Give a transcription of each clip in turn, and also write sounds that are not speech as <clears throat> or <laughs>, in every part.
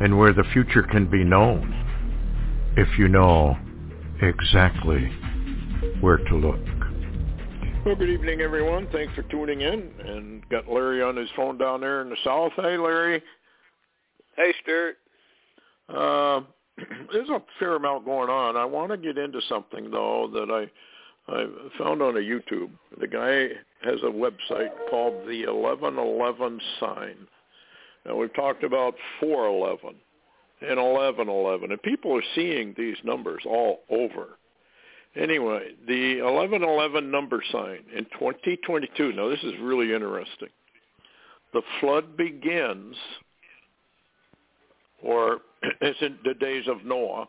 and where the future can be known if you know exactly where to look. Well, good evening, everyone. Thanks for tuning in. And got Larry on his phone down there in the south. Hey, Larry. Hey, Stewart. Uh, <clears throat> there's a fair amount going on. I want to get into something though that I I found on a YouTube. The guy has a website called the 1111 sign. Now we've talked about 411 and 1111, and people are seeing these numbers all over. Anyway, the 1111 number sign in 2022. Now this is really interesting. The flood begins, or <clears throat> in the days of Noah,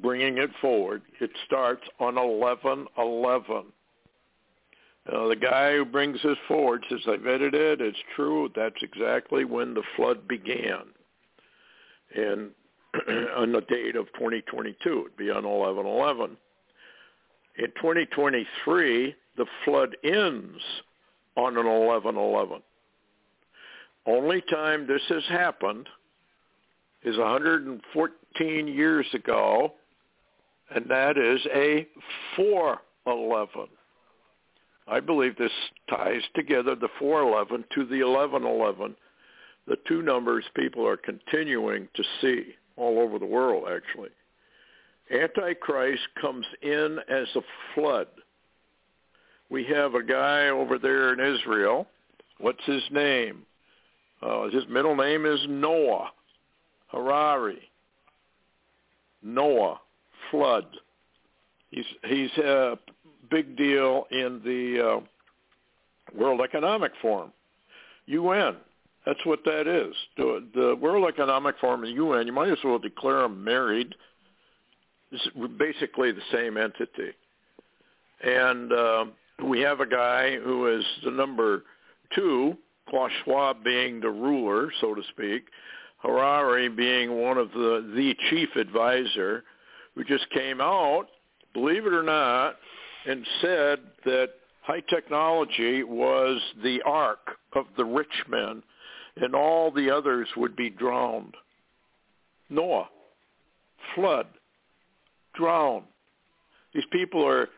bringing it forward. It starts on 1111. Now, the guy who brings this forward says, I've edited it. It's true. That's exactly when the flood began. And <clears throat> on the date of 2022, it'd be on 1111. In 2023, the flood ends on an 1111. Only time this has happened is 114 years ago, and that is a 411. I believe this ties together the 411 to the 1111, the two numbers people are continuing to see all over the world, actually. Antichrist comes in as a flood. We have a guy over there in Israel. What's his name? Uh, his middle name is Noah. Harari, Noah, flood. He's he's a big deal in the uh, World Economic Forum, UN. That's what that is. The, the World Economic Forum and UN. You might as well declare them married. It's basically the same entity. And uh, we have a guy who is the number two, Klaus Schwab being the ruler, so to speak, Harari being one of the the chief advisor, who just came out, believe it or not, and said that high technology was the ark of the rich men, and all the others would be drowned. Noah, flood, drown. These people are,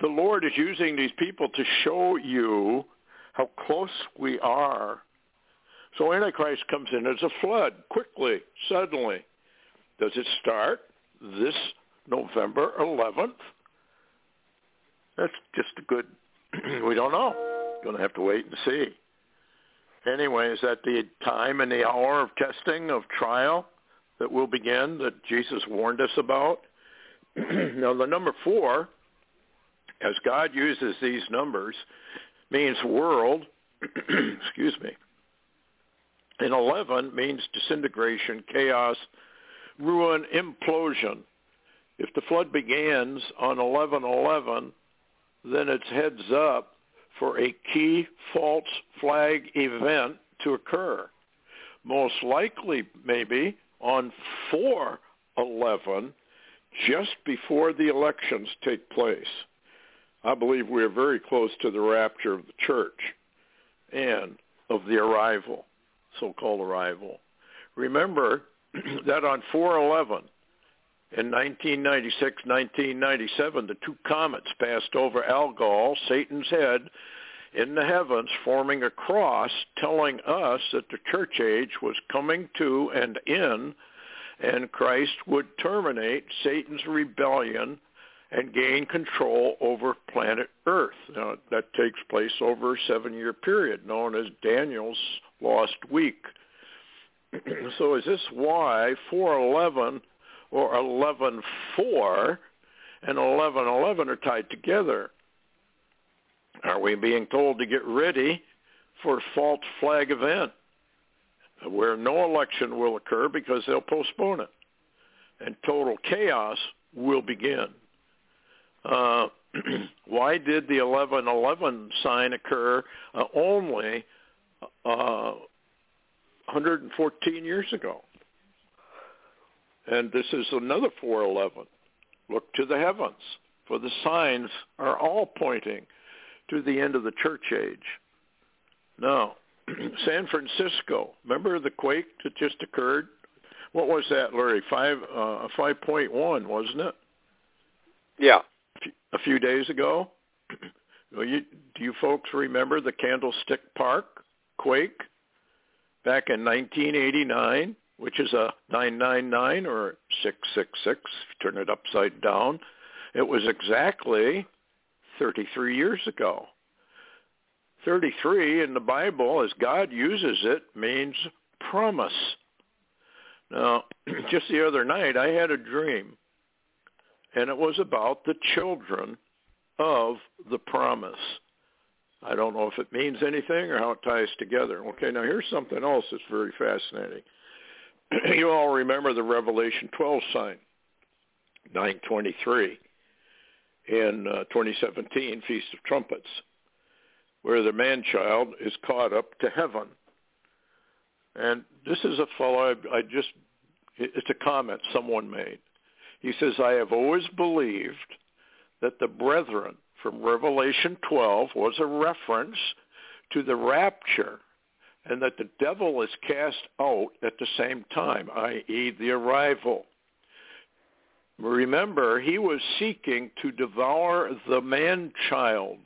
the Lord is using these people to show you how close we are so Antichrist comes in as a flood, quickly, suddenly. Does it start this November 11th? That's just a good, <clears throat> we don't know. Going to have to wait and see. Anyway, is that the time and the hour of testing, of trial that will begin that Jesus warned us about? <clears throat> now, the number four, as God uses these numbers, means world, <clears throat> excuse me, and 11 means disintegration, chaos, ruin, implosion. If the flood begins on 11-11, then it's heads up for a key false flag event to occur. Most likely, maybe, on 4-11, just before the elections take place. I believe we are very close to the rapture of the church and of the arrival so-called arrival. Remember <clears throat> that on 411 in 1996, 1997, the two comets passed over Algol, Satan's head, in the heavens, forming a cross, telling us that the church age was coming to and in, and Christ would terminate Satan's rebellion and gain control over planet Earth. Now, that takes place over a seven-year period known as Daniel's lost week. <clears throat> so is this why 411 or 11.4 and 11.11 are tied together? Are we being told to get ready for a false flag event? where no election will occur because they'll postpone it, and total chaos will begin. Uh, <clears throat> why did the 1111 sign occur uh, only uh, 114 years ago? And this is another 411. Look to the heavens, for the signs are all pointing to the end of the church age. Now, <clears throat> San Francisco, remember the quake that just occurred? What was that, Larry? Five, uh, 5.1, wasn't it? Yeah. A few days ago. <clears throat> well, you, do you folks remember the Candlestick Park quake back in 1989? Which is a 999 or 666, turn it upside down. It was exactly 33 years ago. 33 in the Bible, as God uses it, means promise. Now, <clears throat> just the other night, I had a dream, and it was about the children of the promise. I don't know if it means anything or how it ties together. Okay, now here's something else that's very fascinating. <clears throat> you all remember the Revelation 12 sign, 923 in uh, 2017, Feast of Trumpets, where the man-child is caught up to heaven. And this is a fellow I, I just, it's a comment someone made. He says, I have always believed that the brethren from Revelation 12 was a reference to the rapture and that the devil is cast out at the same time, i.e. the arrival. Remember, he was seeking to devour the man-child.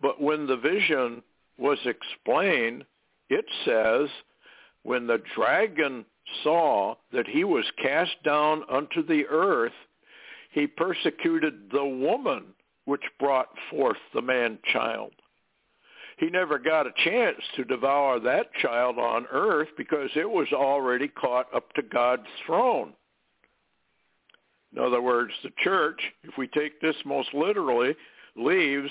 But when the vision was explained, it says, when the dragon saw that he was cast down unto the earth, he persecuted the woman which brought forth the man-child he never got a chance to devour that child on earth because it was already caught up to God's throne. In other words, the church, if we take this most literally, leaves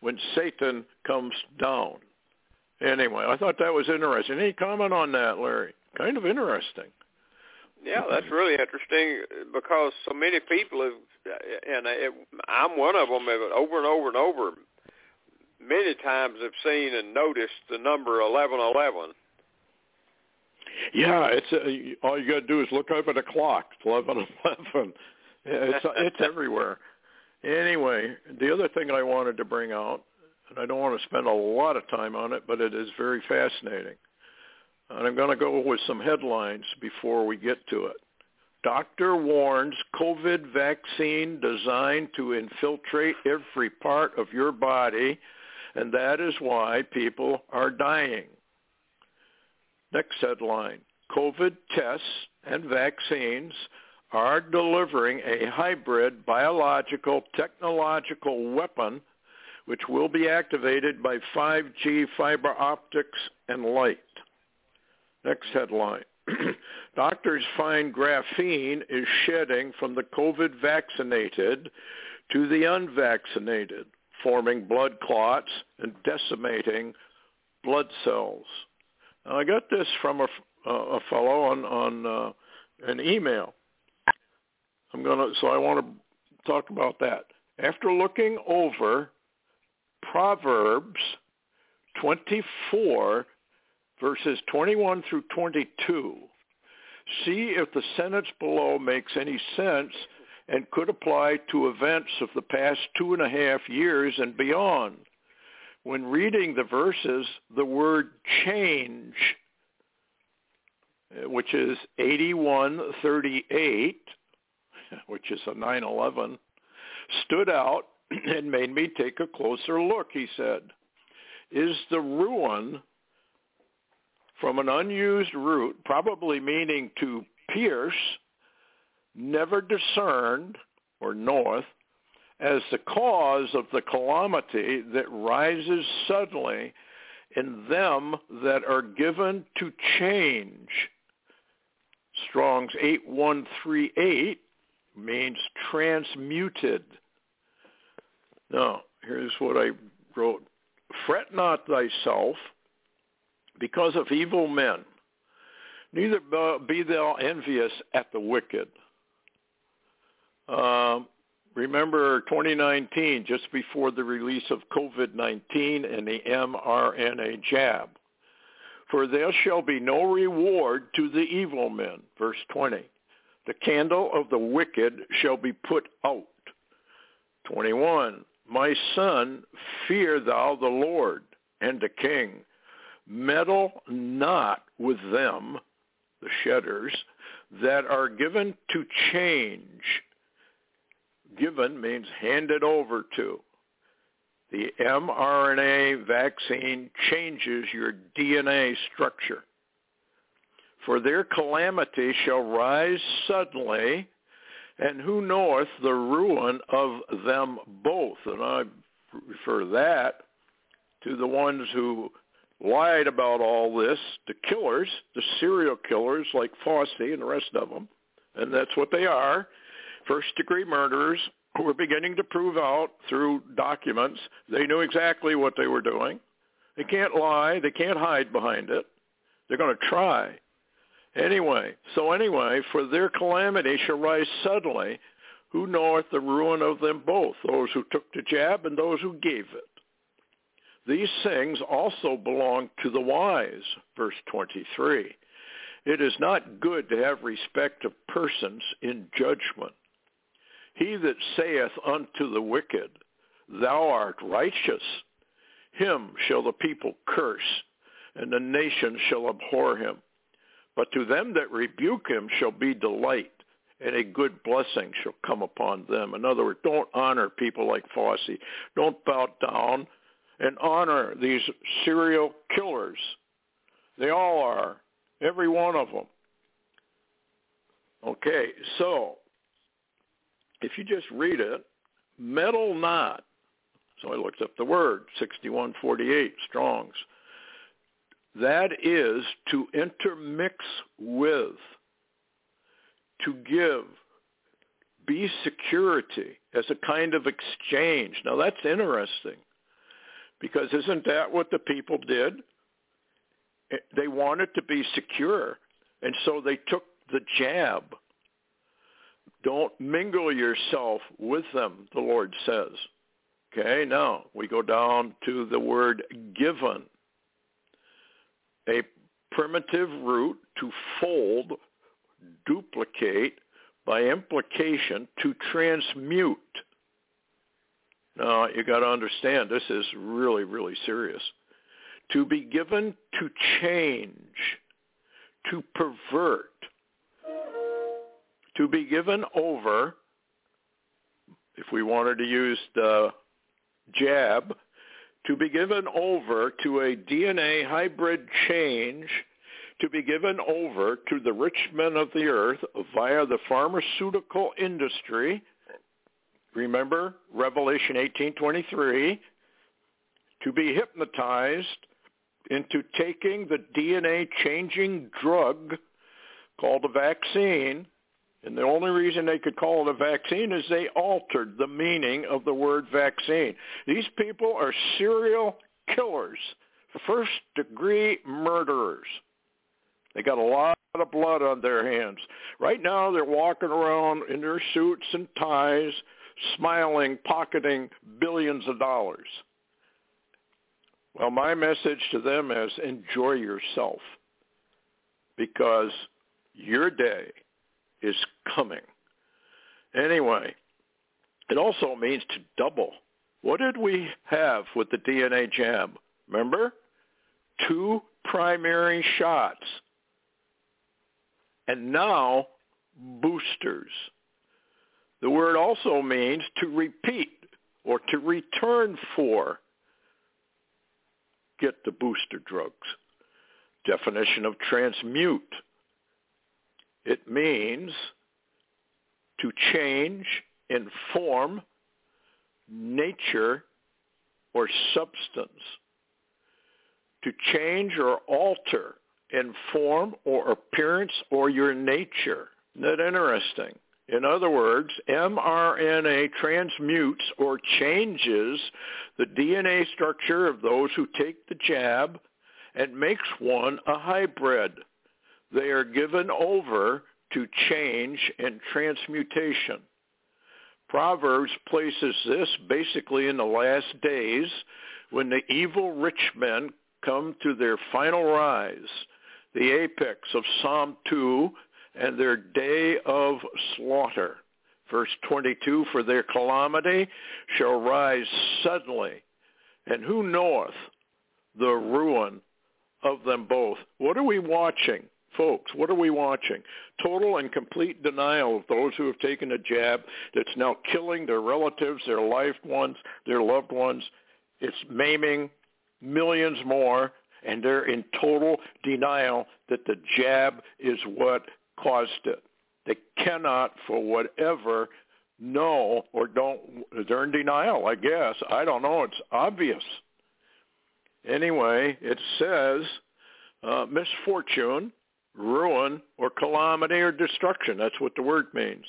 when Satan comes down. Anyway, I thought that was interesting. Any comment on that, Larry? Kind of interesting. Yeah, that's really interesting because so many people have, and I'm one of them, over and over and over many times have seen and noticed the number 1111. Yeah, it's uh, all you got to do is look over the clock. <laughs> It's 1111. It's it's everywhere. Anyway, the other thing I wanted to bring out, and I don't want to spend a lot of time on it, but it is very fascinating. And I'm going to go with some headlines before we get to it. Doctor warns COVID vaccine designed to infiltrate every part of your body and that is why people are dying. Next headline, COVID tests and vaccines are delivering a hybrid biological technological weapon which will be activated by 5G fiber optics and light. Next headline. <clears throat> Doctors find graphene is shedding from the COVID vaccinated to the unvaccinated forming blood clots and decimating blood cells. Now, I got this from a, a fellow on, on uh, an email. I'm gonna, so I want to talk about that. After looking over Proverbs 24, verses 21 through 22, see if the sentence below makes any sense and could apply to events of the past two and a half years and beyond. When reading the verses, the word change, uh, which is 8138, <laughs> which is a 911, stood out <clears throat> and made me take a closer look, he said. Is the ruin from an unused root, probably meaning to pierce, never discerned, or north, as the cause of the calamity that rises suddenly in them that are given to change. Strong's 8138 means transmuted. Now, here's what I wrote. Fret not thyself because of evil men, Neither be thou envious at the wicked. Um, remember 2019, just before the release of COVID-19 and the mRNA jab. For there shall be no reward to the evil men. Verse 20. The candle of the wicked shall be put out. 21. My son, fear thou the Lord and the king. Meddle not with them, the shedders, that are given to change. Given means handed over to. The mRNA vaccine changes your DNA structure. For their calamity shall rise suddenly, and who knoweth the ruin of them both? And I refer that to the ones who lied about all this, the killers, the serial killers like Fauci and the rest of them, and that's what they are, first-degree murderers who were beginning to prove out through documents they knew exactly what they were doing. They can't lie. They can't hide behind it. They're going to try. Anyway, so anyway, for their calamity shall rise suddenly. Who knoweth the ruin of them both, those who took the jab and those who gave it? These things also belong to the wise, verse 23. It is not good to have respect of persons in judgment. He that saith unto the wicked, Thou art righteous, him shall the people curse, and the nation shall abhor him. But to them that rebuke him shall be delight, and a good blessing shall come upon them. In other words, don't honor people like Fauci. Don't bow down and honor these serial killers. They all are, every one of them. Okay, so if you just read it, meddle not. So I looked up the word, 6148, Strong's. That is to intermix with, to give, be security as a kind of exchange. Now that's interesting because isn't that what the people did? They wanted to be secure, and so they took the jab don't mingle yourself with them, the Lord says. Okay, now we go down to the word given. A primitive root to fold, duplicate, by implication to transmute. Now you got to understand this is really, really serious. To be given to change, to pervert, to be given over, if we wanted to use the jab, to be given over to a DNA hybrid change, to be given over to the rich men of the earth via the pharmaceutical industry. Remember Revelation 18:23, to be hypnotized into taking the DNA changing drug called a vaccine and the only reason they could call it a vaccine is they altered the meaning of the word vaccine. These people are serial killers, first degree murderers. They got a lot of blood on their hands. Right now they're walking around in their suits and ties, smiling, pocketing billions of dollars. Well, my message to them is enjoy yourself because your day is coming. Anyway, it also means to double. What did we have with the DNA jab? Remember? Two primary shots. And now boosters. The word also means to repeat or to return for. Get the booster drugs. Definition of transmute it means to change in form, nature, or substance. To change or alter in form or appearance or your nature. Isn't that interesting? In other words, mRNA transmutes or changes the DNA structure of those who take the jab and makes one a hybrid. They are given over to change and transmutation. Proverbs places this basically in the last days when the evil rich men come to their final rise, the apex of Psalm 2 and their day of slaughter. Verse 22, for their calamity shall rise suddenly, and who knoweth the ruin of them both? What are we watching? Folks, what are we watching? Total and complete denial of those who have taken a jab that's now killing their relatives, their loved ones, their loved ones. It's maiming millions more, and they're in total denial that the jab is what caused it. They cannot, for whatever, know or don't. They're in denial, I guess. I don't know. It's obvious. Anyway, it says uh, misfortune ruin or calamity or destruction. That's what the word means.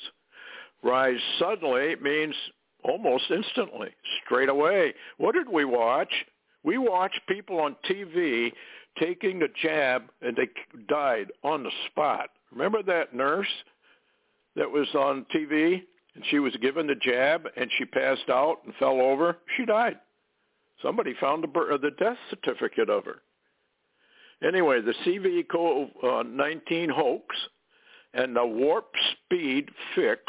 Rise suddenly means almost instantly, straight away. What did we watch? We watched people on TV taking the jab and they died on the spot. Remember that nurse that was on TV and she was given the jab and she passed out and fell over? She died. Somebody found the, the death certificate of her. Anyway, the CV-19 uh, hoax and the warp speed fix.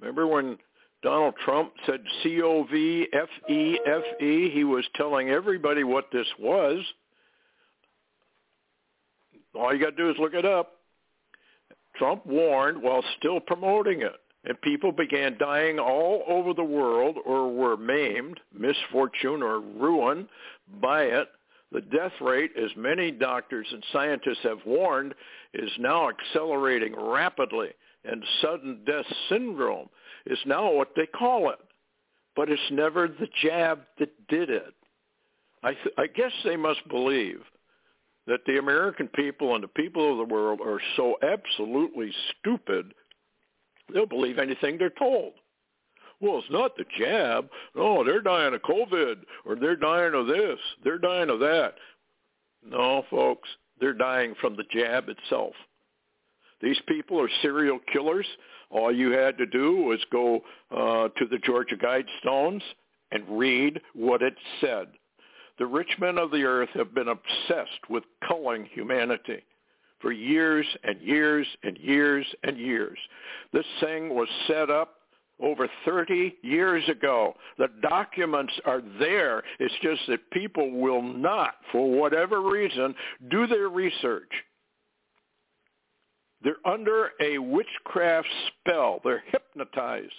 Remember when Donald Trump said C-O-V-F-E-F-E? He was telling everybody what this was. All you got to do is look it up. Trump warned while still promoting it. And people began dying all over the world or were maimed, misfortune or ruin by it the death rate, as many doctors and scientists have warned, is now accelerating rapidly, and sudden death syndrome is now what they call it. But it's never the jab that did it. I, th- I guess they must believe that the American people and the people of the world are so absolutely stupid, they'll believe anything they're told. Well, it's not the jab. No, they're dying of COVID or they're dying of this. They're dying of that. No, folks, they're dying from the jab itself. These people are serial killers. All you had to do was go uh, to the Georgia Guidestones and read what it said. The rich men of the earth have been obsessed with culling humanity for years and years and years and years. This thing was set up over 30 years ago. The documents are there. It's just that people will not, for whatever reason, do their research. They're under a witchcraft spell. They're hypnotized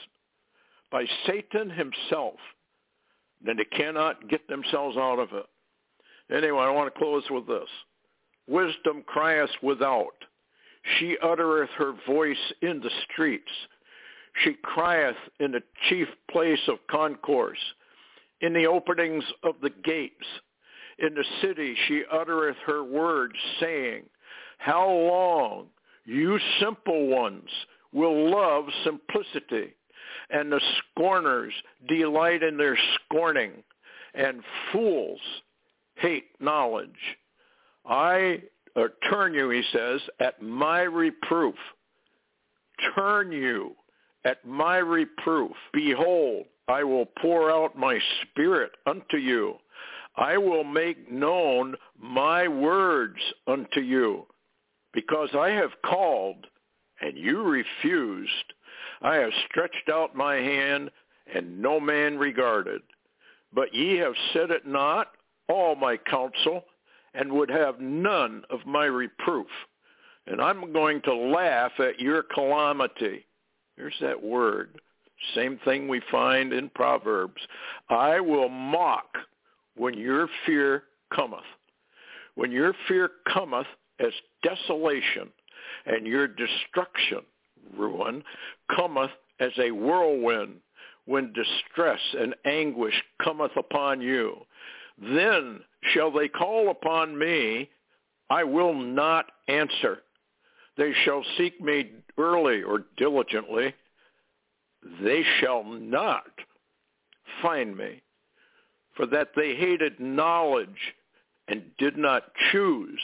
by Satan himself. And they cannot get themselves out of it. Anyway, I want to close with this. Wisdom crieth without. She uttereth her voice in the streets. She crieth in the chief place of concourse, in the openings of the gates. In the city she uttereth her words, saying, How long, you simple ones, will love simplicity, and the scorners delight in their scorning, and fools hate knowledge. I uh, turn you, he says, at my reproof. Turn you at my reproof. Behold, I will pour out my spirit unto you. I will make known my words unto you. Because I have called, and you refused. I have stretched out my hand, and no man regarded. But ye have said it not, all my counsel, and would have none of my reproof. And I'm going to laugh at your calamity. Here's that word. Same thing we find in Proverbs. I will mock when your fear cometh. When your fear cometh as desolation and your destruction, ruin, cometh as a whirlwind when distress and anguish cometh upon you. Then shall they call upon me, I will not answer. They shall seek me early or diligently, they shall not find me, for that they hated knowledge and did not choose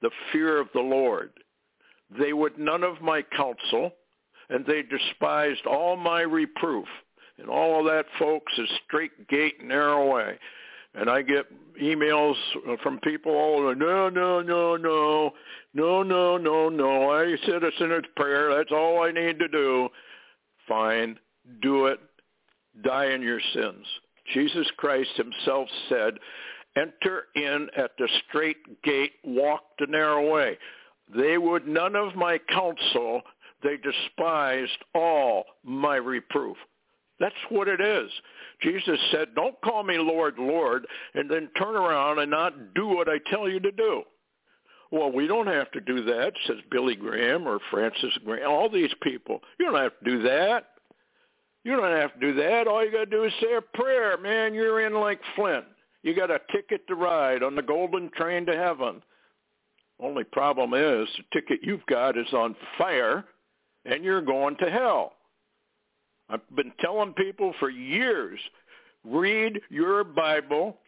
the fear of the Lord. They would none of my counsel, and they despised all my reproof. And all of that, folks, is straight gate, narrow way. And I get emails uh, from people no, no, no, no, no, no, no, no. I said a sinner's prayer. That's all I need to do. Fine. Do it. Die in your sins. Jesus Christ himself said, enter in at the straight gate, walk the narrow way. They would none of my counsel. They despised all my reproof. That's what it is. Jesus said, don't call me Lord, Lord, and then turn around and not do what I tell you to do. Well, we don't have to do that, says Billy Graham or Francis Graham, all these people. You don't have to do that. You don't have to do that. All you got to do is say a prayer. Man, you're in like Flint. You got a ticket to ride on the golden train to heaven. Only problem is the ticket you've got is on fire and you're going to hell. I've been telling people for years, read your Bible,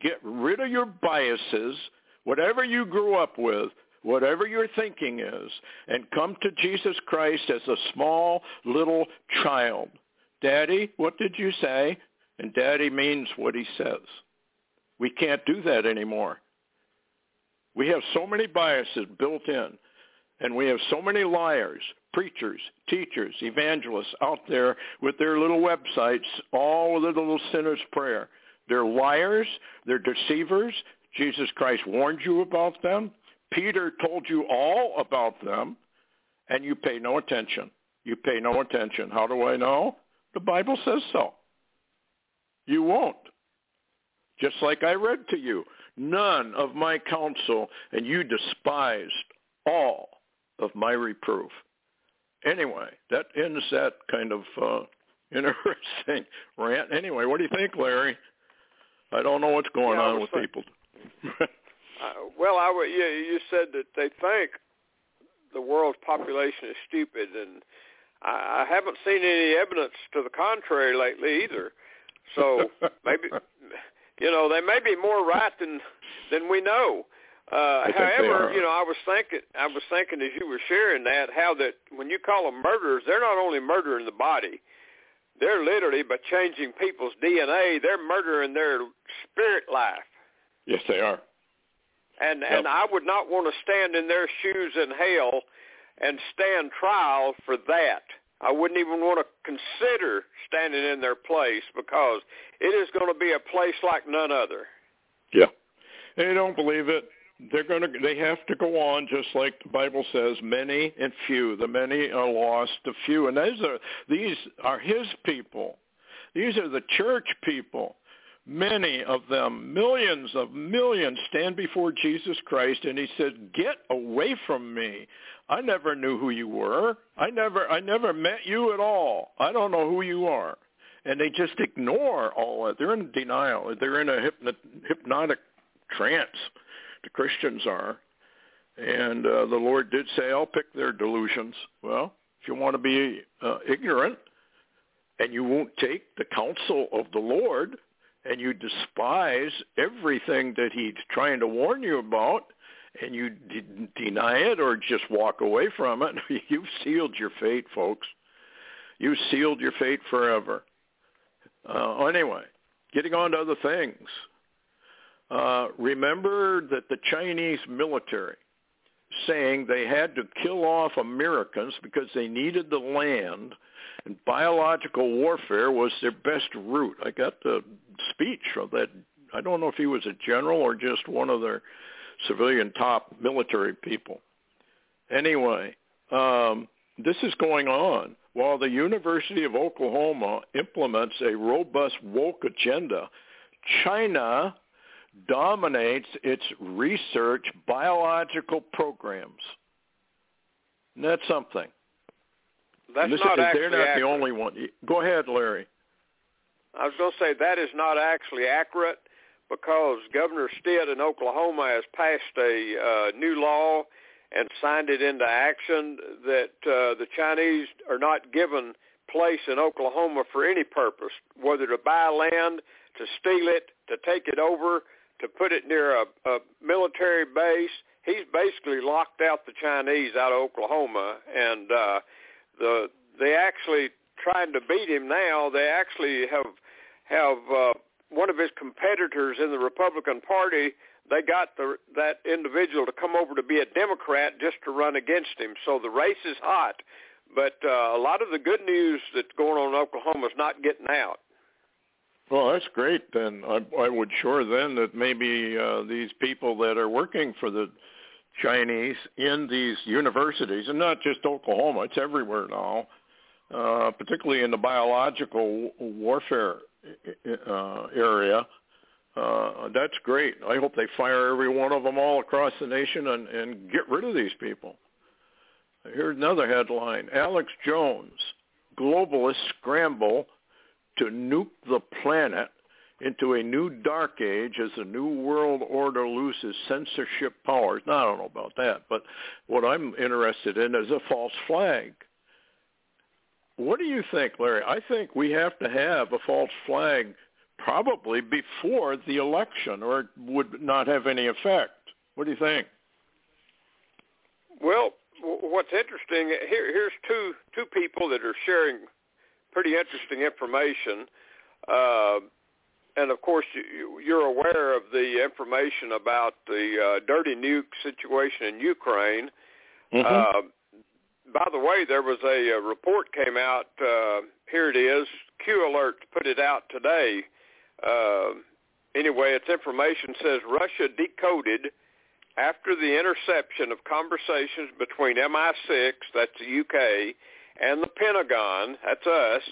get rid of your biases, whatever you grew up with, whatever your thinking is, and come to Jesus Christ as a small little child. Daddy, what did you say? And daddy means what he says. We can't do that anymore. We have so many biases built in, and we have so many liars preachers, teachers, evangelists out there with their little websites, all with a little sinner's prayer. They're liars. They're deceivers. Jesus Christ warned you about them. Peter told you all about them, and you pay no attention. You pay no attention. How do I know? The Bible says so. You won't. Just like I read to you, none of my counsel, and you despised all of my reproof anyway, that ends that kind of uh, <laughs> interesting rant. Anyway, what do you think, Larry? I don't know what's going yeah, on with people. <laughs> uh, well, I would, yeah, you said that they think the world's population is stupid, and I, I haven't seen any evidence to the contrary lately either. So <laughs> maybe, you know, they may be more right than than we know. Uh, however, you know, I was thinking, I was thinking as you were sharing that, how that when you call them murderers, they're not only murdering the body, they're literally by changing people's DNA, they're murdering their spirit life. Yes, they are. And yep. and I would not want to stand in their shoes in hell and stand trial for that. I wouldn't even want to consider standing in their place because it is going to be a place like none other. Yeah. They don't believe it they're going to they have to go on just like the bible says many and few. The many are lost the few. And these are these are his people. These are the church people. Many of them millions of millions stand before jesus christ and he says get away from me. I never knew who you were. I never i never met you at all. I don't know who you are. And they just ignore all that they're in denial. They're in a hypnotic trance the Christians are. And uh, the Lord did say, I'll pick their delusions. Well, if you want to be uh, ignorant and you won't take the counsel of the Lord and you despise everything that he's trying to warn you about and you de- deny it or just walk away from it, <laughs> you've sealed your fate, folks. You've sealed your fate forever. Uh, anyway, getting on to other things. Uh, remember that the Chinese military saying they had to kill off Americans because they needed the land and biological warfare was their best route. I got the speech of that. I don't know if he was a general or just one of their civilian top military people. Anyway, um, this is going on while the University of Oklahoma implements a robust woke agenda. China dominates its research biological programs. And that's something. That's this, not actually They're not accurate. the only one. Go ahead, Larry. I was going to say that is not actually accurate because Governor Stitt in Oklahoma has passed a uh, new law and signed it into action that uh, the Chinese are not given place in Oklahoma for any purpose, whether to buy land, to steal it, to take it over, to put it near a, a military base, he's basically locked out the Chinese out of Oklahoma, and uh, the they actually trying to beat him now. They actually have have uh, one of his competitors in the Republican Party. They got the that individual to come over to be a Democrat just to run against him. So the race is hot, but uh, a lot of the good news that's going on in Oklahoma is not getting out. Well, that's great. Then I, I would sure then that maybe uh, these people that are working for the Chinese in these universities, and not just Oklahoma, it's everywhere now, uh, particularly in the biological warfare uh, area. Uh, that's great. I hope they fire every one of them all across the nation and, and get rid of these people. Here's another headline. Alex Jones, globalists scramble to nuke the planet into a new dark age as the new world order loses censorship powers. Now, I don't know about that, but what I'm interested in is a false flag. What do you think, Larry? I think we have to have a false flag probably before the election or it would not have any effect. What do you think? Well, what's interesting here here's two two people that are sharing pretty interesting information. Uh, and of course, you, you're aware of the information about the uh, dirty nuke situation in Ukraine. Mm-hmm. Uh, by the way, there was a, a report came out. Uh, here it is. Q Alert put it out today. Uh, anyway, its information says Russia decoded after the interception of conversations between MI6, that's the UK, and the Pentagon, that's us,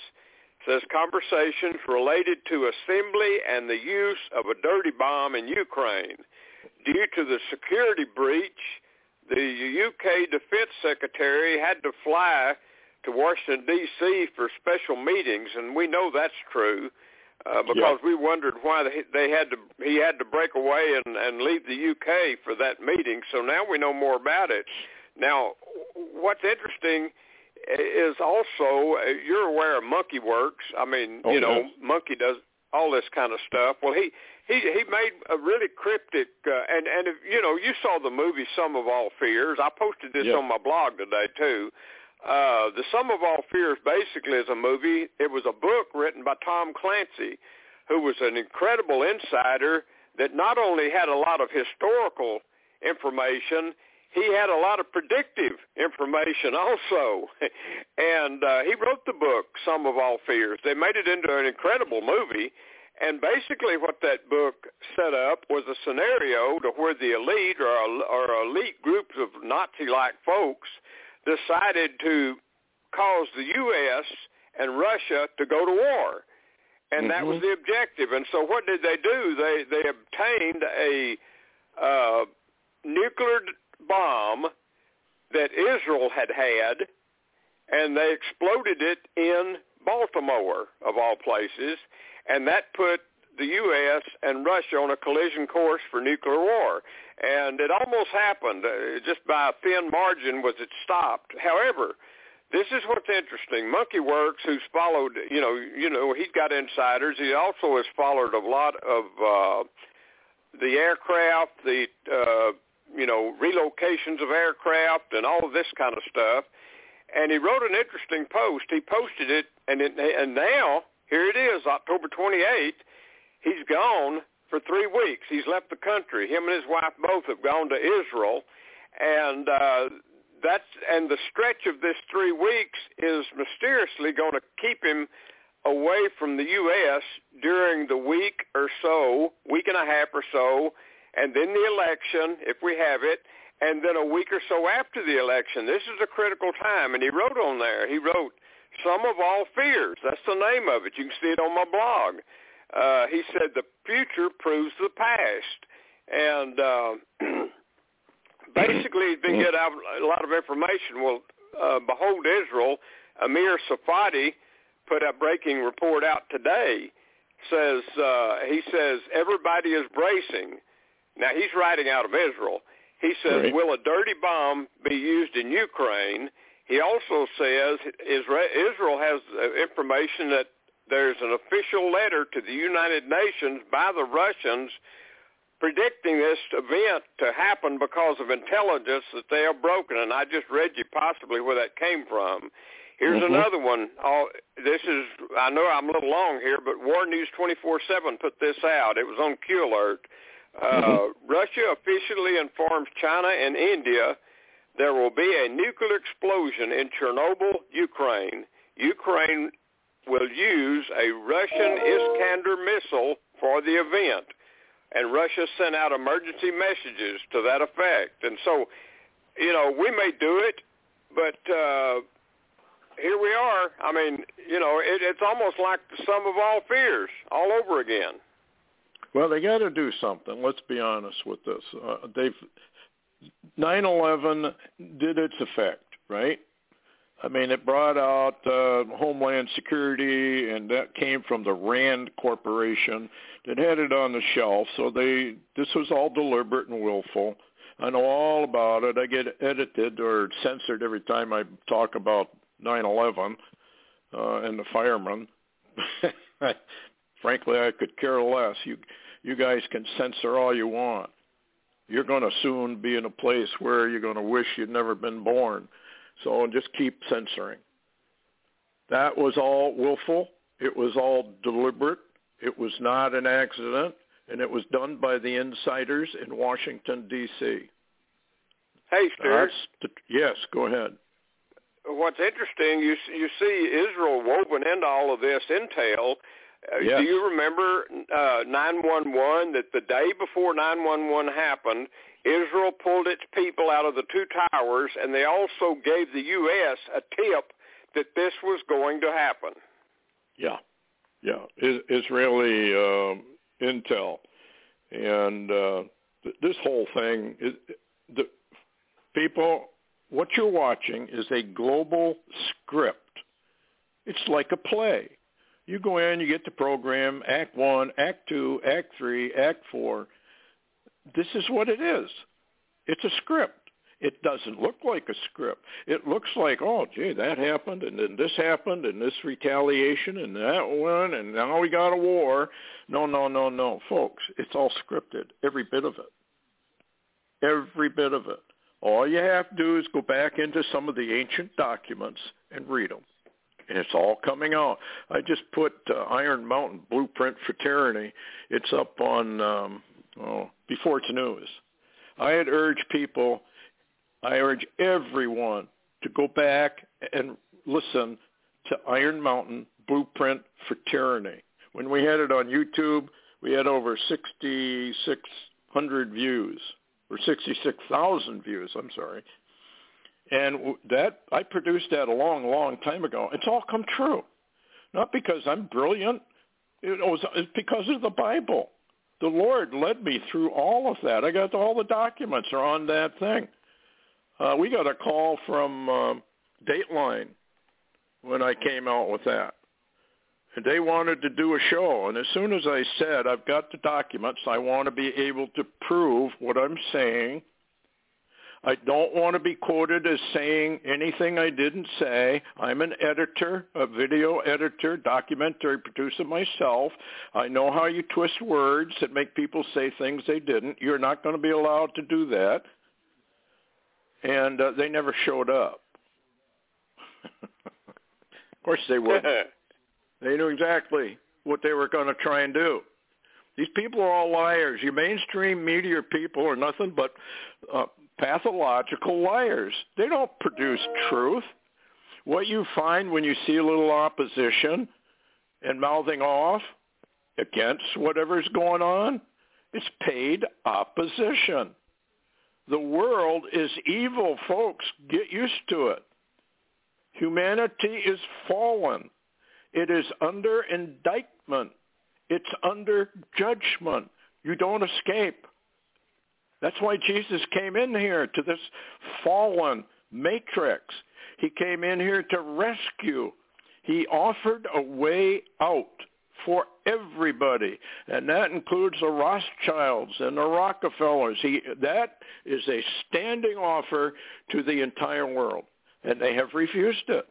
says conversations related to assembly and the use of a dirty bomb in Ukraine. Due to the security breach, the UK Defense Secretary had to fly to Washington, D.C. for special meetings, and we know that's true uh, because we wondered why they, they had to he had to break away and, and leave the UK for that meeting. So now we know more about it. Now, what's interesting is also uh, you're aware of Monkey Werx. I mean, oh, you know, yes. Monkey does all this kind of stuff. Well, he he he made a really cryptic uh, and and if, you know you saw the movie Sum of All Fears. I posted this on my blog today too. Uh, the Sum of All Fears basically is a movie. It was a book written by Tom Clancy, who was an incredible insider that not only had a lot of historical information, he had a lot of predictive information also. <laughs> and uh, he wrote the book, Sum of All Fears. They made it into an incredible movie. And basically what that book set up was a scenario to where the elite or, or elite groups of Nazi-like folks decided to cause the U.S. and Russia to go to war. And mm-hmm. that was mm-hmm. the objective. And so what did they do? They, they obtained a uh, nuclear bomb that Israel had had, and they exploded it in Baltimore, of all places, and that put the U.S. and Russia on a collision course for nuclear war. And it almost happened. Uh, just by a thin margin was it stopped. However, this is what's interesting. Monkey Werx, who's followed, you know, you know, he's got insiders. He also has followed a lot of uh, the aircraft, the uh, you know, relocations of aircraft and all this kind of stuff. And he wrote an interesting post. He posted it, and it, and now here it is, October 28th. He's gone for three weeks. He's left the country. Him and his wife both have gone to Israel, and uh, that's and the stretch of this three weeks is mysteriously going to keep him away from the U.S. during the week or so, week and a half or so and then the election, if we have it, and then a week or so after the election. This is a critical time. And he wrote on there, he wrote, Sum of All Fears. That's the name of it. You can see it on my blog. Uh, he said, the future proves the past. And uh, <clears throat> basically, he's been getting out a lot of information. Well, uh, Behold Israel, Amir Tsarfati put a breaking report out today. Says uh, he says everybody is bracing now he's writing out of Israel. He says, right. will a dirty bomb be used in Ukraine? He also says Israel has information that there's an official letter to the United Nations by the Russians predicting this event to happen because of intelligence that they are broken. And I just read you possibly where that came from. Here's mm-hmm. another one. Oh, this is, I know I'm a little long here, but War News 24-7 put this out. It was on Q Alert. Uh, mm-hmm. Russia officially informs China and India there will be a nuclear explosion in Chernobyl, Ukraine. Ukraine will use a Russian Iskander missile for the event. And Russia sent out emergency messages to that effect. And so, you know, we may do it, but uh, here we are. I mean, you know, it, it's almost like the sum of all fears all over again. Well, they got to do something. Let's be honest with this. Uh, they've 9/11 did its effect, right? I mean, it brought out uh, Homeland Security, and that came from the Rand Corporation that had it on the shelf. So they this was all deliberate and willful. I know all about it. I get edited or censored every time I talk about 9/11 uh, and the firemen. <laughs> Frankly, I could care less. You you guys can censor all you want. You're going to soon be in a place where you're going to wish you'd never been born. So just keep censoring. That was all willful. It was all deliberate. It was not an accident, and it was done by the insiders in Washington D.C. Hey, Stewart. The, yes, go ahead. What's interesting, you you see Israel woven into all of this intel. Uh, yes. Do you remember uh, 911? That the day before 911 happened, Israel pulled its people out of the two towers, and they also gave the U.S. a tip that this was going to happen. Yeah, yeah, is, Israeli uh, intel, and uh, th- this whole thing is the people. What you're watching is a global script. It's like a play. You go in, you get the program, Act One, Act Two, Act Three, Act Four this is what it is. It's a script. It doesn't look like a script. It looks like, oh, gee, that happened, and then this happened, and this retaliation, and that one, and now we got a war. No, no, no, no, folks. It's all scripted, every bit of it. Every bit of it. All you have to do is go back into some of the ancient documents and read them. And it's all coming out. I just put uh, Iron Mountain Blueprint for Tyranny. It's up on um, oh, before it's news. I had urged people, I urge everyone to go back and listen to Iron Mountain Blueprint for Tyranny. When we had it on YouTube, we had over 6,600 views, or 66,000 views, I'm sorry. And that I produced that a long, long time ago. It's all come true. Not because I'm brilliant. It was because of the Bible the Lord led me through all of that. I got all the documents are on that thing. Uh, we got a call from uh, Dateline when I came out with that. And they wanted to do a show. And as soon as I said, I've got the documents, I want to be able to prove what I'm saying – I don't want to be quoted as saying anything I didn't say. I'm an editor, a video editor, documentary producer myself. I know how you twist words that make people say things they didn't. You're not going to be allowed to do that. And uh, they never showed up. <laughs> of course they would. <laughs> they knew exactly what they were going to try and do. These people are all liars. Your mainstream media people are nothing but uh, pathological liars. They don't produce truth. What you find when you see a little opposition and mouthing off against whatever's going on, it's paid opposition. The world is evil, folks. Get used to it. Humanity is fallen. It is under indictment. It's under judgment. You don't escape. That's why Jesus came in here to this fallen matrix. He came in here to rescue. He offered a way out for everybody, and that includes the Rothschilds and the Rockefellers. He, that is a standing offer to the entire world, and they have refused it.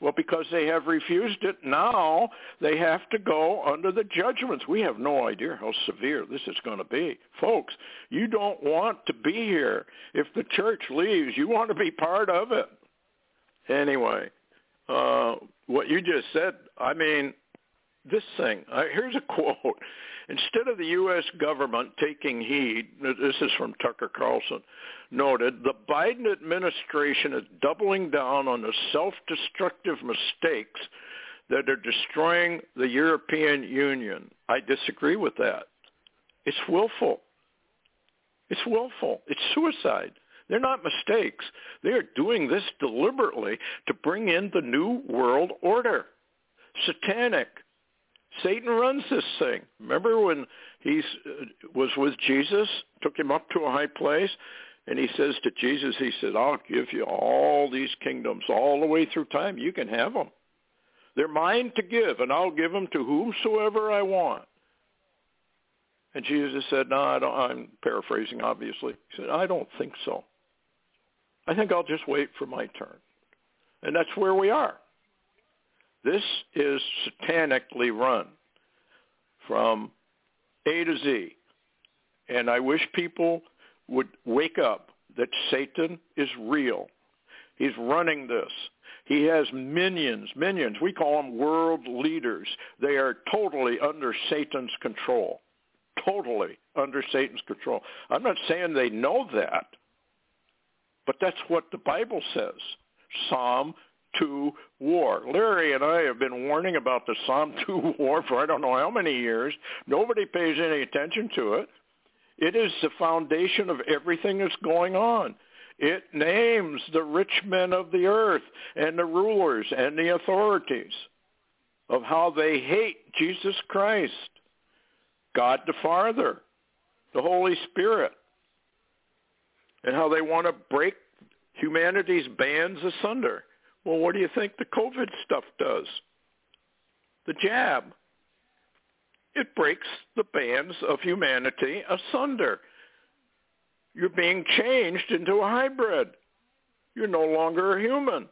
Well, because they have refused it, now they have to go under the judgments. We have no idea how severe this is going to be. Folks, you don't want to be here. If the church leaves, you want to be part of it. Anyway, uh, what you just said, I mean, this thing, uh, here's a <laughs> quote. Instead of the U.S. government taking heed, this is from Tucker Carlson, noted, the Biden administration is doubling down on the self-destructive mistakes that are destroying the European Union. I disagree with that. It's willful. It's willful. It's suicide. They're not mistakes. They are doing this deliberately to bring in the new world order. Satanic, Satan runs this thing. Remember when he uh, was with Jesus, took him up to a high place, and he says to Jesus, he said, I'll give you all these kingdoms all the way through time. You can have them. They're mine to give, and I'll give them to whomsoever I want. And Jesus said, no, I don't, I'm paraphrasing, obviously. He said, I don't think so. I think I'll just wait for my turn. And that's where we are. This is satanically run from A to Z. And I wish people would wake up that Satan is real. He's running this. He has minions, minions. We call them world leaders. They are totally under Satan's control. Totally under Satan's control. I'm not saying they know that, but that's what the Bible says. Psalm 2 war. Larry and I have been warning about the Psalm <laughs> 2 war for I don't know how many years. Nobody pays any attention to it. It is the foundation of everything that's going on. It names the rich men of the earth and the rulers and the authorities of how they hate Jesus Christ, God the Father, the Holy Spirit, and how they want to break humanity's bands asunder. Well, what do you think the COVID stuff does? The jab. It breaks the bands of humanity asunder. You're being changed into a hybrid. You're no longer a human.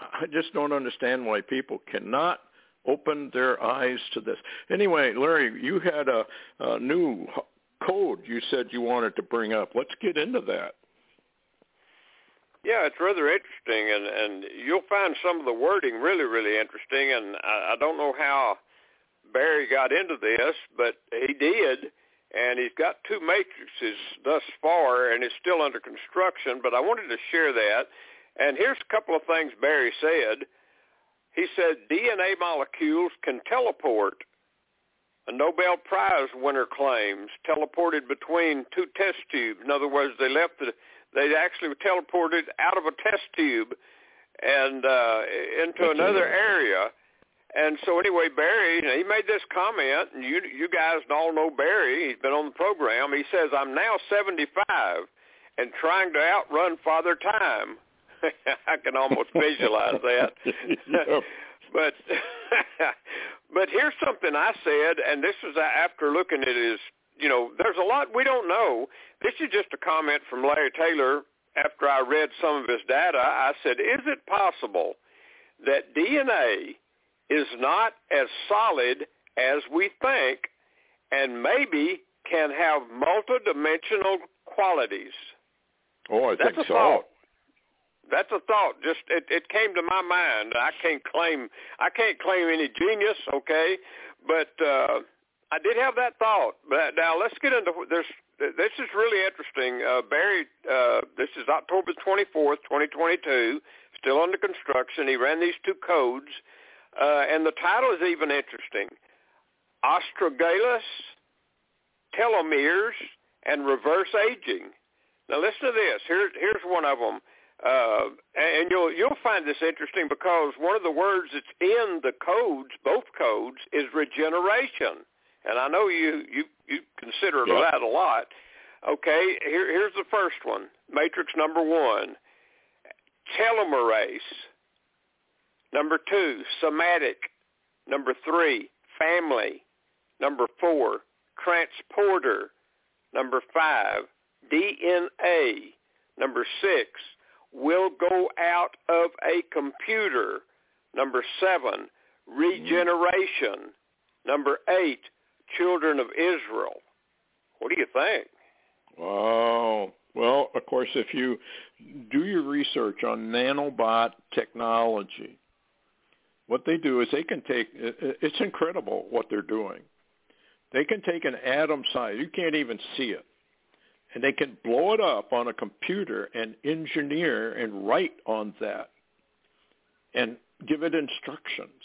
I just don't understand why people cannot open their eyes to this. Anyway, Larry, you had a, a new code you said you wanted to bring up. Let's get into that. Yeah, it's rather interesting, and and you'll find some of the wording really, really interesting. And I, I don't know how Barry got into this, but he did, and he's got two matrices thus far, and it's still under construction. But I wanted to share that. And here's a couple of things Barry said. He said DNA molecules can teleport. A Nobel Prize winner claims teleported between two test tubes. In other words, they left the they actually were teleported out of a test tube and uh, into another area. And so anyway, Barry, he made this comment, and you you guys all know Barry. He's been on the program. He says, "I'm now 75 and trying to outrun Father Time." <laughs> I can almost visualize that. <laughs> <laughs> but but here's something I said, and this is after looking at his you know, there's a lot we don't know. This is just a comment from Larry Taylor after I read some of his data. I said, is it possible that DNA is not as solid as we think and maybe can have multidimensional qualities? Oh, I That's think so. Thought. That's a thought. Just it, it came to my mind. I can't claim I can't claim any genius, okay? But uh I did have that thought, but now let's get into this. This is really interesting. Uh, Barry, uh, this is October 24th, 2022, still under construction. He ran these two codes, uh, and the title is even interesting. Astragalus, telomeres, and reverse aging. Now listen to this. Here, here's one of them. Uh, and you'll you'll find this interesting because one of the words that's in the codes, both codes, is regeneration and I know you you you consider yep. that a lot. Okay, here here's the first one. Matrix number one, telomerase. Number two, somatic. Number three, family. Number four, transporter. Number five, DNA. Number six, will go out of a computer. Number seven, mm-hmm. regeneration. Number eight, children of Israel. What do you think? Wow. Well, of course, if you do your research on nanobot technology, what they do is they can take, it's incredible what they're doing. They can take an atom size, you can't even see it, and they can blow it up on a computer and engineer and write on that and give it instructions.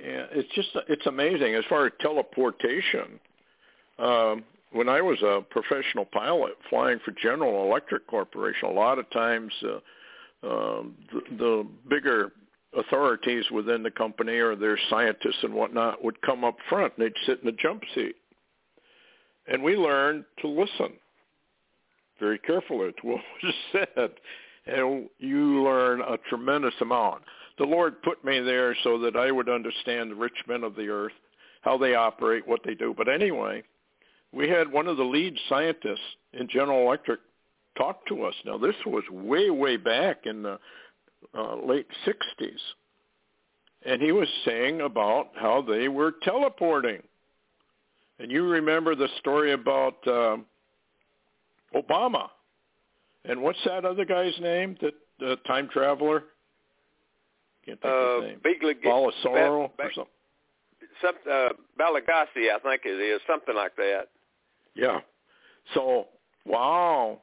It's just, it's amazing. As far as teleportation, um, when I was a professional pilot flying for General Electric Corporation, a lot of times uh, um, the, the bigger authorities within the company or their scientists and whatnot would come up front and they'd sit in the jump seat. And we learned to listen very carefully to what <laughs> was said. And you learn a tremendous amount. The Lord put me there so that I would understand the rich men of the earth, how they operate, what they do. But anyway, we had one of the lead scientists in General Electric talk to us. Now, this was way, way back in the uh, late 60s. And he was saying about how they were teleporting. And you remember the story about uh, Obama. And what's that other guy's name, that uh, time traveler? Can't think uh, of his name. Bigly, Balasoro ba- or something. Some, uh, Balagassi, I think it is, something like that. Yeah. So, wow.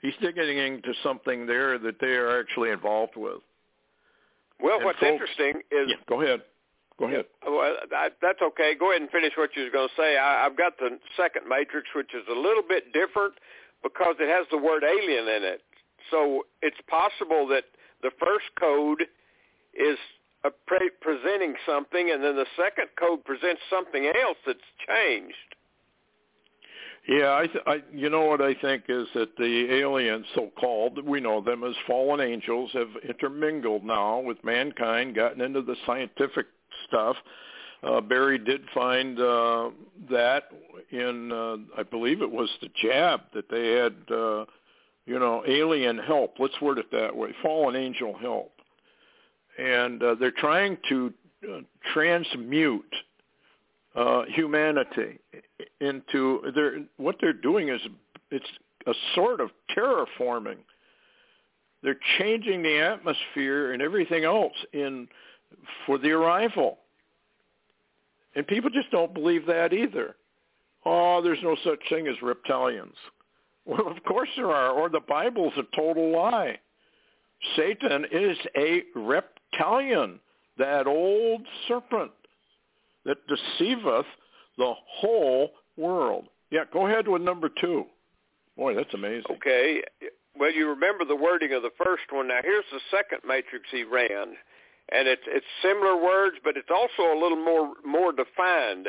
He's digging into something there that they are actually involved with. Well, and what's folks, interesting is... Yeah, go ahead. Go ahead. Well, I, that's okay. Go ahead and finish what you were going to say. I, I've got the second matrix, which is a little bit different because it has the word alien in it. So it's possible that the first code is pre- presenting something, and then the second code presents something else that's changed. Yeah, I, th- I, you know what I think is that the aliens, so-called, we know them as fallen angels, have intermingled now with mankind, gotten into the scientific stuff. Uh, Barry did find uh, that in, uh, I believe it was the jab that they had, uh, you know, alien help. Let's word it that way: fallen angel help, and uh, they're trying to uh, transmute uh, humanity into their what they're doing is it's a sort of terraforming. They're changing the atmosphere and everything else in for the arrival. And people just don't believe that either. Oh, there's no such thing as reptilians. Well, of course there are, or the Bible's a total lie. Satan is a reptilian, that old serpent that deceiveth the whole world. Yeah, go ahead with number two. Boy, that's amazing. Okay. Well, you remember the wording of the first one. Now, here's the second matrix he ran, and it's it's similar words, but it's also a little more more defined.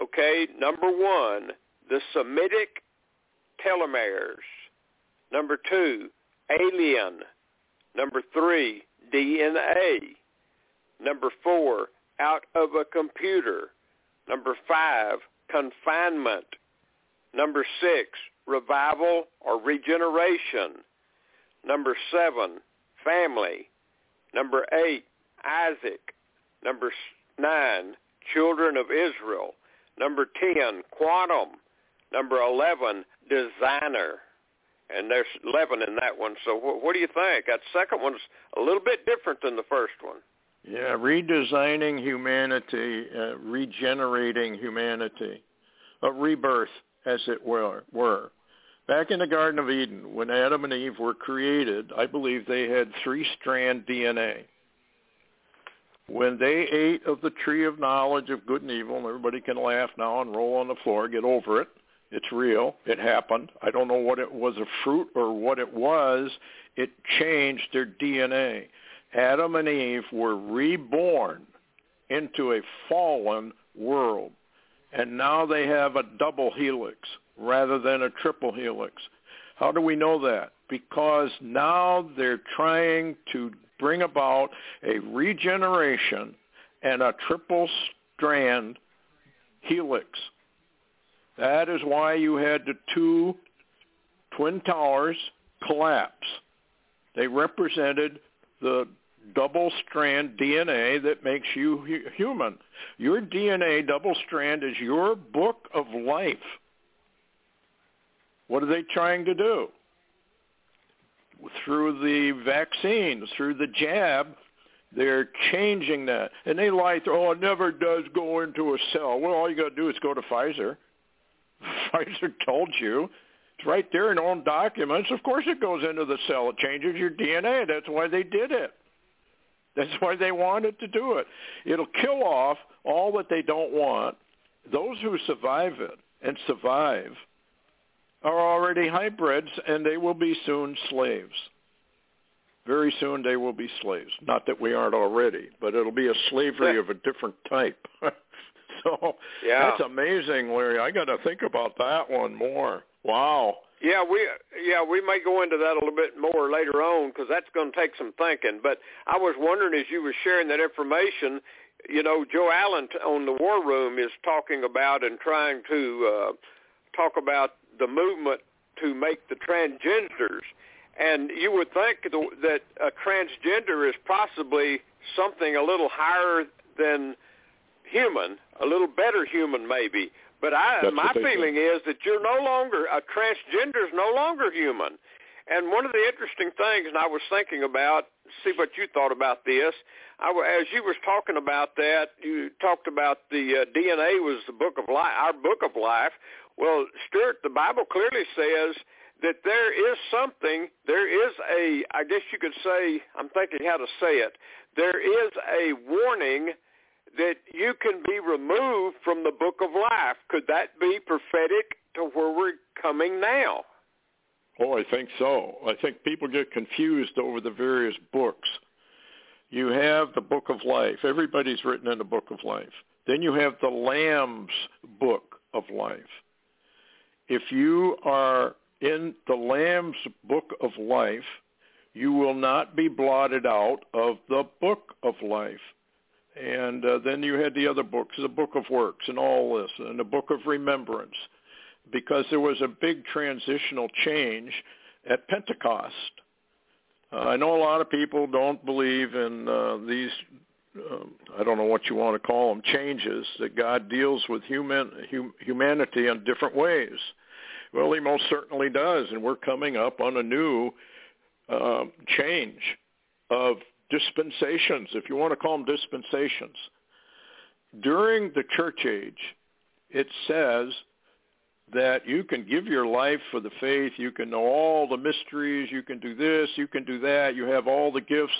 Okay, number one, the Semitic telomeres. Number two, alien. Number three, DNA. Number four, out of a computer. Number five, confinement. Number six, revival or regeneration. Number seven, family. Number eight, Isaac. Number nine, children of Israel. Number 10, quantum. Number 11, designer. And there's 11 in that one. So what, what do you think? That second one's a little bit different than the first one. Yeah, redesigning humanity, uh, regenerating humanity, a rebirth, as it were. were. Back in the Garden of Eden, when Adam and Eve were created, I believe they had three-strand DNA. When they ate of the tree of knowledge of good and evil, and everybody can laugh now and roll on the floor, get over it. It's real. It happened. I don't know what it was a fruit or what it was. It changed their DNA. Adam and Eve were reborn into a fallen world. And now they have a double helix rather than a triple helix. How do we know that? Because now they're trying to bring about a regeneration and a triple strand helix. That is why you had the two twin towers collapse. They represented the double strand DNA that makes you hu- human. Your DNA double strand is your book of life. What are they trying to do? Through the vaccines, through the jab, they're changing that. And they lie through, oh, it never does go into a cell. Well, all you got to do is go to Pfizer. <laughs> Pfizer told you. It's right there in own documents. Of course it goes into the cell. It changes your DNA. That's why they did it. That's why they wanted to do it. It'll kill off all that they don't want. Those who survive it and survive are already hybrids and they will be soon slaves. Very soon they will be slaves. Not that we aren't already, but it'll be a slavery of a different type. <laughs> <laughs> so yeah. that's amazing, Larry. I got to think about that one more. Wow. Yeah, we yeah we may go into that a little bit more later on because that's going to take some thinking. But I was wondering as you were sharing that information, you know, Joe Allen on the War Room is talking about and trying to uh, talk about the movement to make the transgenders, and you would think that a transgender is possibly something a little higher than human, a little better human maybe. But I, That's my feeling is that you're no longer a transgender is no longer human. And one of the interesting things, and I was thinking about, see what you thought about this. I, as you was talking about that, you talked about the uh, DNA was the book of life, our book of life. Well, Stewart, the Bible clearly says that there is something, there is a, I guess you could say, I'm thinking how to say it, there is a warning that you can be removed from the book of life. Could that be prophetic to where we're coming now? Oh, I think so. I think people get confused over the various books. You have the book of life. Everybody's written in the book of life. Then you have the Lamb's book of life. If you are in the Lamb's book of life, you will not be blotted out of the book of life. And uh, then you had the other books, the book of works and all this, and the book of remembrance, because there was a big transitional change at Pentecost. Uh, I know a lot of people don't believe in uh, these, uh, I don't know what you want to call them, changes that God deals with human hum, humanity in different ways. Well, he most certainly does, and we're coming up on a new uh, change of dispensations, if you want to call them dispensations. During the church age, it says that you can give your life for the faith, you can know all the mysteries, you can do this, you can do that, you have all the gifts,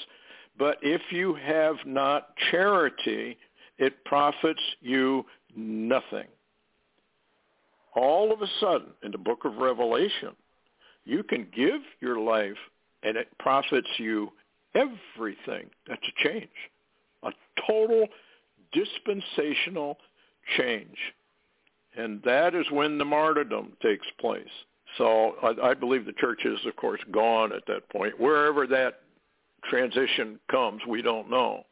but if you have not charity, it profits you nothing. All of a sudden, in the book of Revelation, you can give your life and it profits you everything. That's a change, a total dispensational change. And that is when the martyrdom takes place. So I, I believe the church is, of course, gone at that point. Wherever that transition comes, we don't know.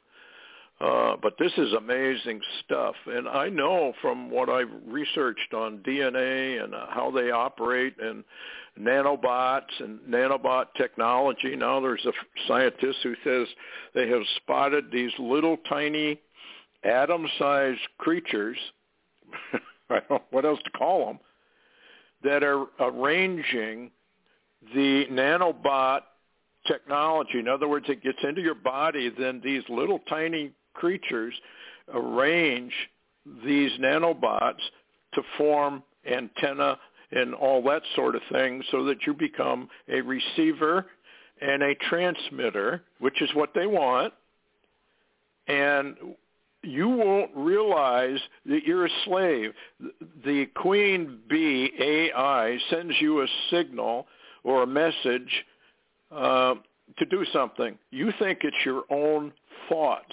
Uh, but this is amazing stuff. And I know from what I've researched on DNA and uh, how they operate and nanobots and nanobot technology. Now there's a scientist who says they have spotted these little tiny atom-sized creatures, <laughs> I don't what else to call them, that are arranging the nanobot technology. In other words, it gets into your body, then these little tiny creatures arrange these nanobots to form antenna and all that sort of thing so that you become a receiver and a transmitter, which is what they want. And you won't realize that you're a slave. The queen bee AI sends you a signal or a message uh, to do something. You think it's your own thoughts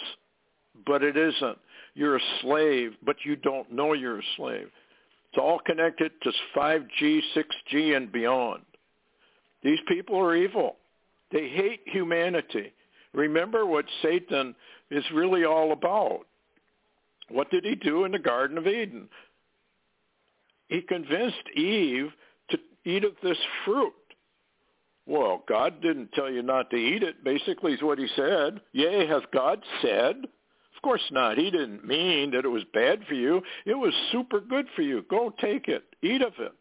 but it isn't. You're a slave, but you don't know you're a slave. It's all connected to 5G, 6G, and beyond. These people are evil. They hate humanity. Remember what Satan is really all about. What did he do in the Garden of Eden? He convinced Eve to eat of this fruit. Well, God didn't tell you not to eat it, basically is what he said. Yea, hath God said? Course not. He didn't mean that it was bad for you. It was super good for you. Go take it. Eat of it.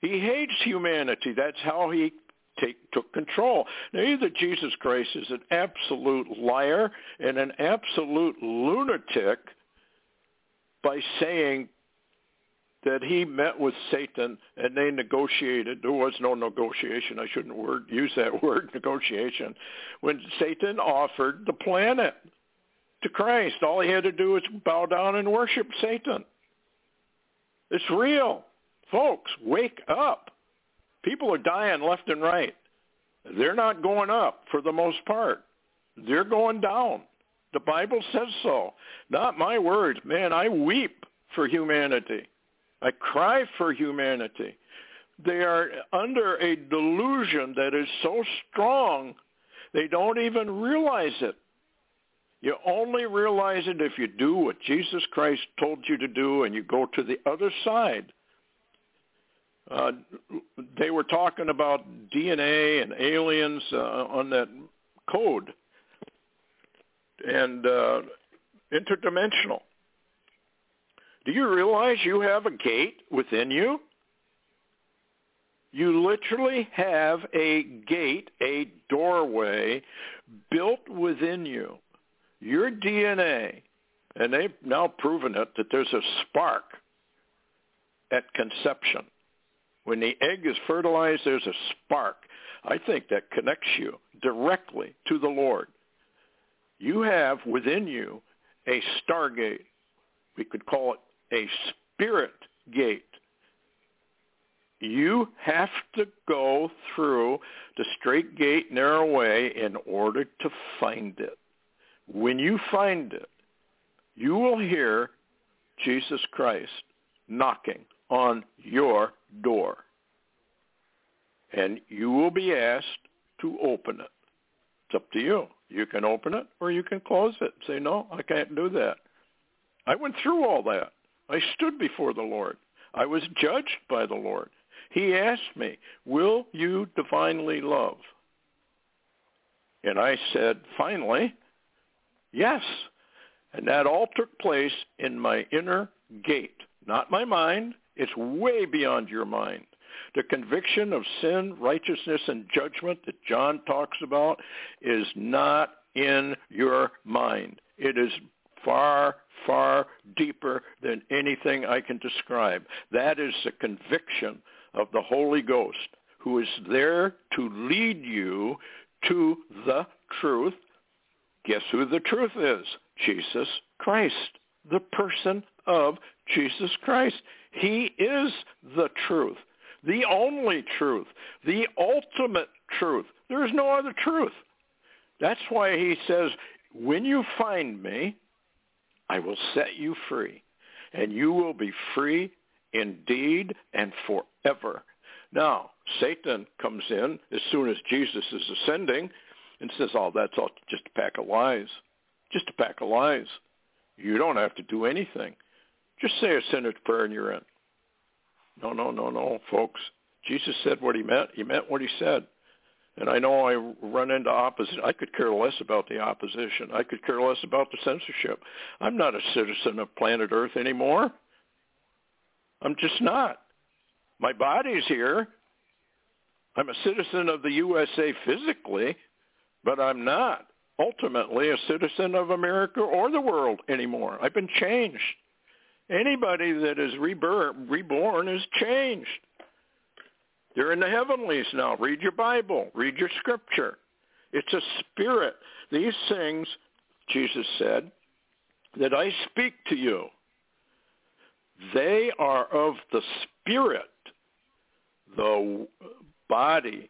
He hates humanity. That's how he take, took control. Now, either Jesus Christ is an absolute liar and an absolute lunatic by saying that he met with Satan and they negotiated. There was no negotiation. I shouldn't word, use that <laughs> word, negotiation. When Satan offered the planet to Christ, all he had to do was bow down and worship Satan. It's real. Folks, wake up. People are dying left and right. They're not going up for the most part. They're going down. The Bible says so. Not my words. Man, I weep for humanity. I cry for humanity. They are under a delusion that is so strong they don't even realize it. You only realize it if you do what Jesus Christ told you to do and you go to the other side. Uh, they were talking about DNA and aliens uh, on that code and uh, interdimensional. Do you realize you have a gate within you? You literally have a gate, a doorway built within you. Your DNA, and they've now proven it, that there's a spark at conception. When the egg is fertilized, there's a spark. I think that connects you directly to the Lord. You have within you a stargate. We could call it a spirit gate. You have to go through the straight gate, narrow way in order to find it. When you find it, you will hear Jesus Christ knocking on your door. And you will be asked to open it. It's up to you. You can open it or you can close it. Say, no, I can't do that. I went through all that. I stood before the Lord. I was judged by the Lord. He asked me, will you divinely love? And I said, finally, yes. And that all took place in my inner gate, not my mind. It's way beyond your mind. The conviction of sin, righteousness, and judgment that John talks about is not in your mind. It is far, far deeper than anything I can describe. That is the conviction of the Holy Ghost who is there to lead you to the truth. Guess who the truth is? Jesus Christ, the person of Jesus Christ. He is the truth, the only truth, the ultimate truth. There is no other truth. That's why he says, when you find me, I will set you free, and you will be free indeed and forever. Now, Satan comes in as soon as Jesus is ascending and says, oh, that's all just a pack of lies. Just a pack of lies. You don't have to do anything. Just say a sinner's prayer and you're in. No, no, no, no, folks. Jesus said what he meant. He meant what he said. And I know I run into opposition. I could care less about the opposition. I could care less about the censorship. I'm not a citizen of planet Earth anymore. I'm just not. My body's here. I'm a citizen of the USA physically, but I'm not ultimately a citizen of America or the world anymore. I've been changed. Anybody that is reborn, is changed. They're in the heavenlies now. Read your Bible. Read your scripture. It's a spirit. These things, Jesus said, that I speak to you, they are of the spirit. The body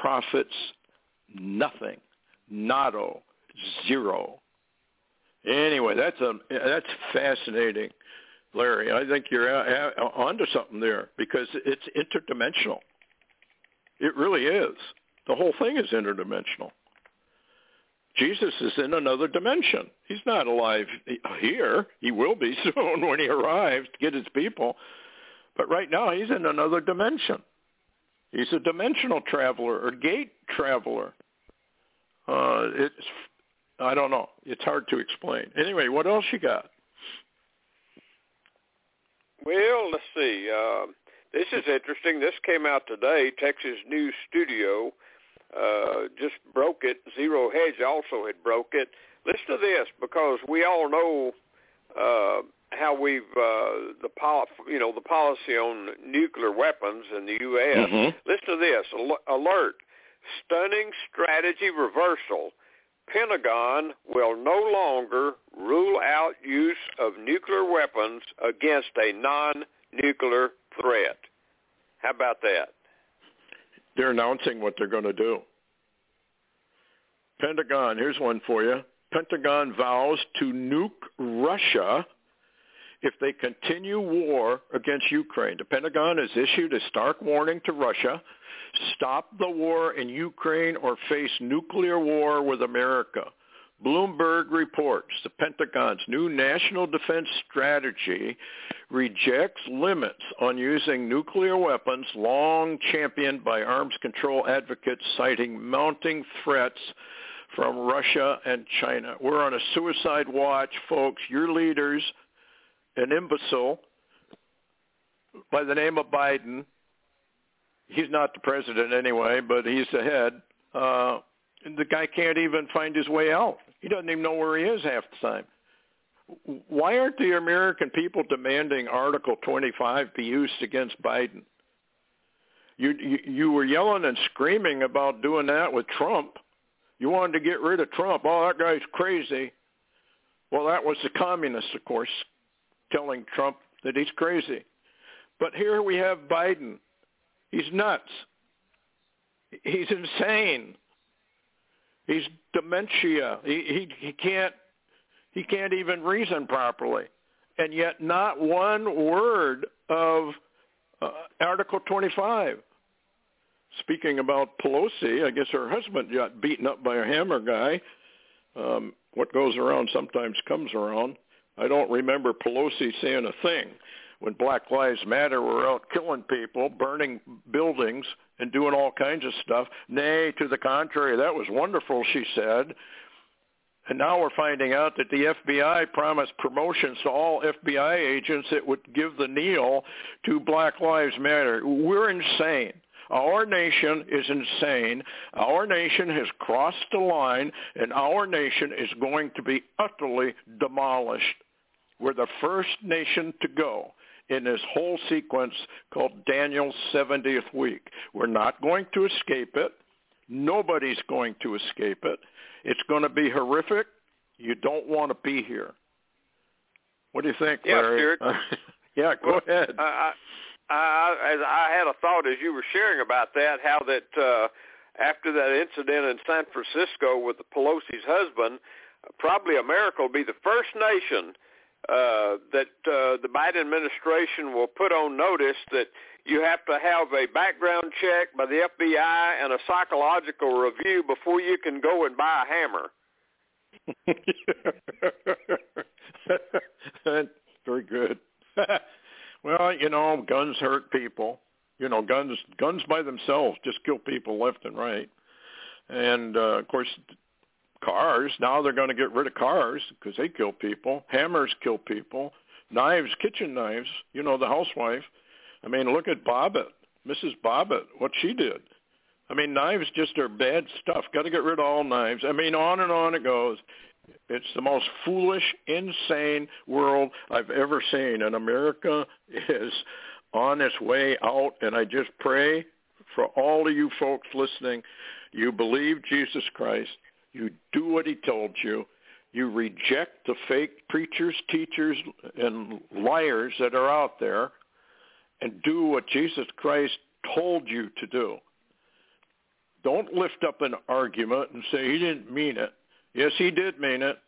profits nothing. Nado. Zero. Anyway, that's a that's fascinating, Larry. I think you're onto something there because it's interdimensional. It really is. The whole thing is interdimensional. Jesus is in another dimension. He's not alive here. He will be <laughs> soon when he arrives to get his people. But right now he's in another dimension. He's a dimensional traveler or gate traveler. Uh, it's I don't know. It's hard to explain. Anyway, what else you got? Well, let's see. Uh, this is interesting. This came out today. Texas News Studio uh, just broke it. Zero Hedge also had broke it. Listen to this, because we all know uh, how we've uh, the pol- you know the policy on nuclear weapons in the U.S. Mm-hmm. Listen to this Al- alert: stunning strategy reversal. Pentagon will no longer rule out use of nuclear weapons against a non-nuclear threat. How about that? They're announcing what they're going to do. Pentagon, here's one for you. Pentagon vows to nuke Russia if they continue war against Ukraine. The Pentagon has issued a stark warning to Russia, stop the war in Ukraine or face nuclear war with America. Bloomberg reports the Pentagon's new national defense strategy rejects limits on using nuclear weapons long championed by arms control advocates citing mounting threats from Russia and China. We're on a suicide watch, folks. Your leaders, an imbecile by the name of Biden, he's not the president anyway, but he's the head. Uh, the guy can't even find his way out. He doesn't even know where he is half the time. Why aren't the American people demanding Article 25 be used against Biden? You, you you were yelling and screaming about doing that with Trump. You wanted to get rid of Trump. Oh, that guy's crazy. Well, that was the communists, of course, telling Trump that he's crazy. But here we have Biden. He's nuts. He's insane. He's dementia. He, he he can't he can't even reason properly, and yet not one word of uh, Article 25. Speaking about Pelosi, I guess her husband got beaten up by a hammer guy. Um, what goes around sometimes comes around. I don't remember Pelosi saying a thing when Black Lives Matter were out killing people, burning buildings, and doing all kinds of stuff. Nay, to the contrary, that was wonderful, she said. And now we're finding out that the FBI promised promotions to all FBI agents that would give the kneel to Black Lives Matter. We're insane. Our nation is insane. Our nation has crossed the line, and our nation is going to be utterly demolished. We're the first nation to go in this whole sequence called Daniel's 70th week. We're not going to escape it. Nobody's going to escape it. It's going to be horrific. You don't want to be here. What do you think, Larry? Yeah, <laughs> yeah, go well, ahead. I, I, I had a thought as you were sharing about that, how that uh, after that incident in San Francisco with the Pelosi's husband, probably America will be the first nation uh, that uh, the Biden administration will put on notice that you have to have a background check by the FBI and a psychological review before you can go and buy a hammer. <laughs> Very good. <laughs> well, you know, guns hurt people. You know, guns guns by themselves just kill people left and right. And uh, of course, cars. Now they're going to get rid of cars because they kill people. Hammers kill people. Knives, kitchen knives. You know, the housewife. I mean, look at Bobbitt, Mrs. Bobbitt, what she did. I mean, knives just are bad stuff. Got to get rid of all knives. I mean, on and on it goes. It's the most foolish, insane world I've ever seen, and America is on its way out. And I just pray for all of you folks listening, you believe Jesus Christ, you do what he told you, you reject the fake preachers, teachers, and liars that are out there, and do what Jesus Christ told you to do. Don't lift up an argument and say he didn't mean it. Yes, he did mean it.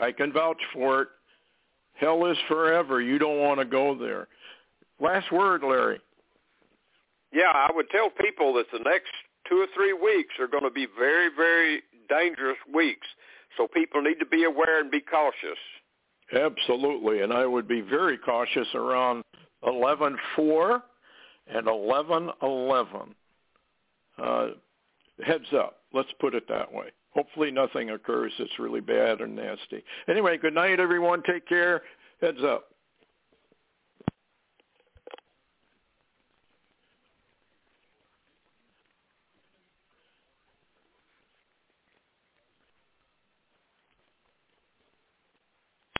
I can vouch for it. Hell is forever. You don't want to go there. Last word, Larry. Yeah, I would tell people that the next two or three weeks are going to be very, very dangerous weeks. So people need to be aware and be cautious. Absolutely, and I would be very cautious around 11.4 and 11.11. uh, heads up. Let's put it that way. Hopefully nothing occurs that's really bad or nasty. Anyway, good night, everyone. Take care. Heads up.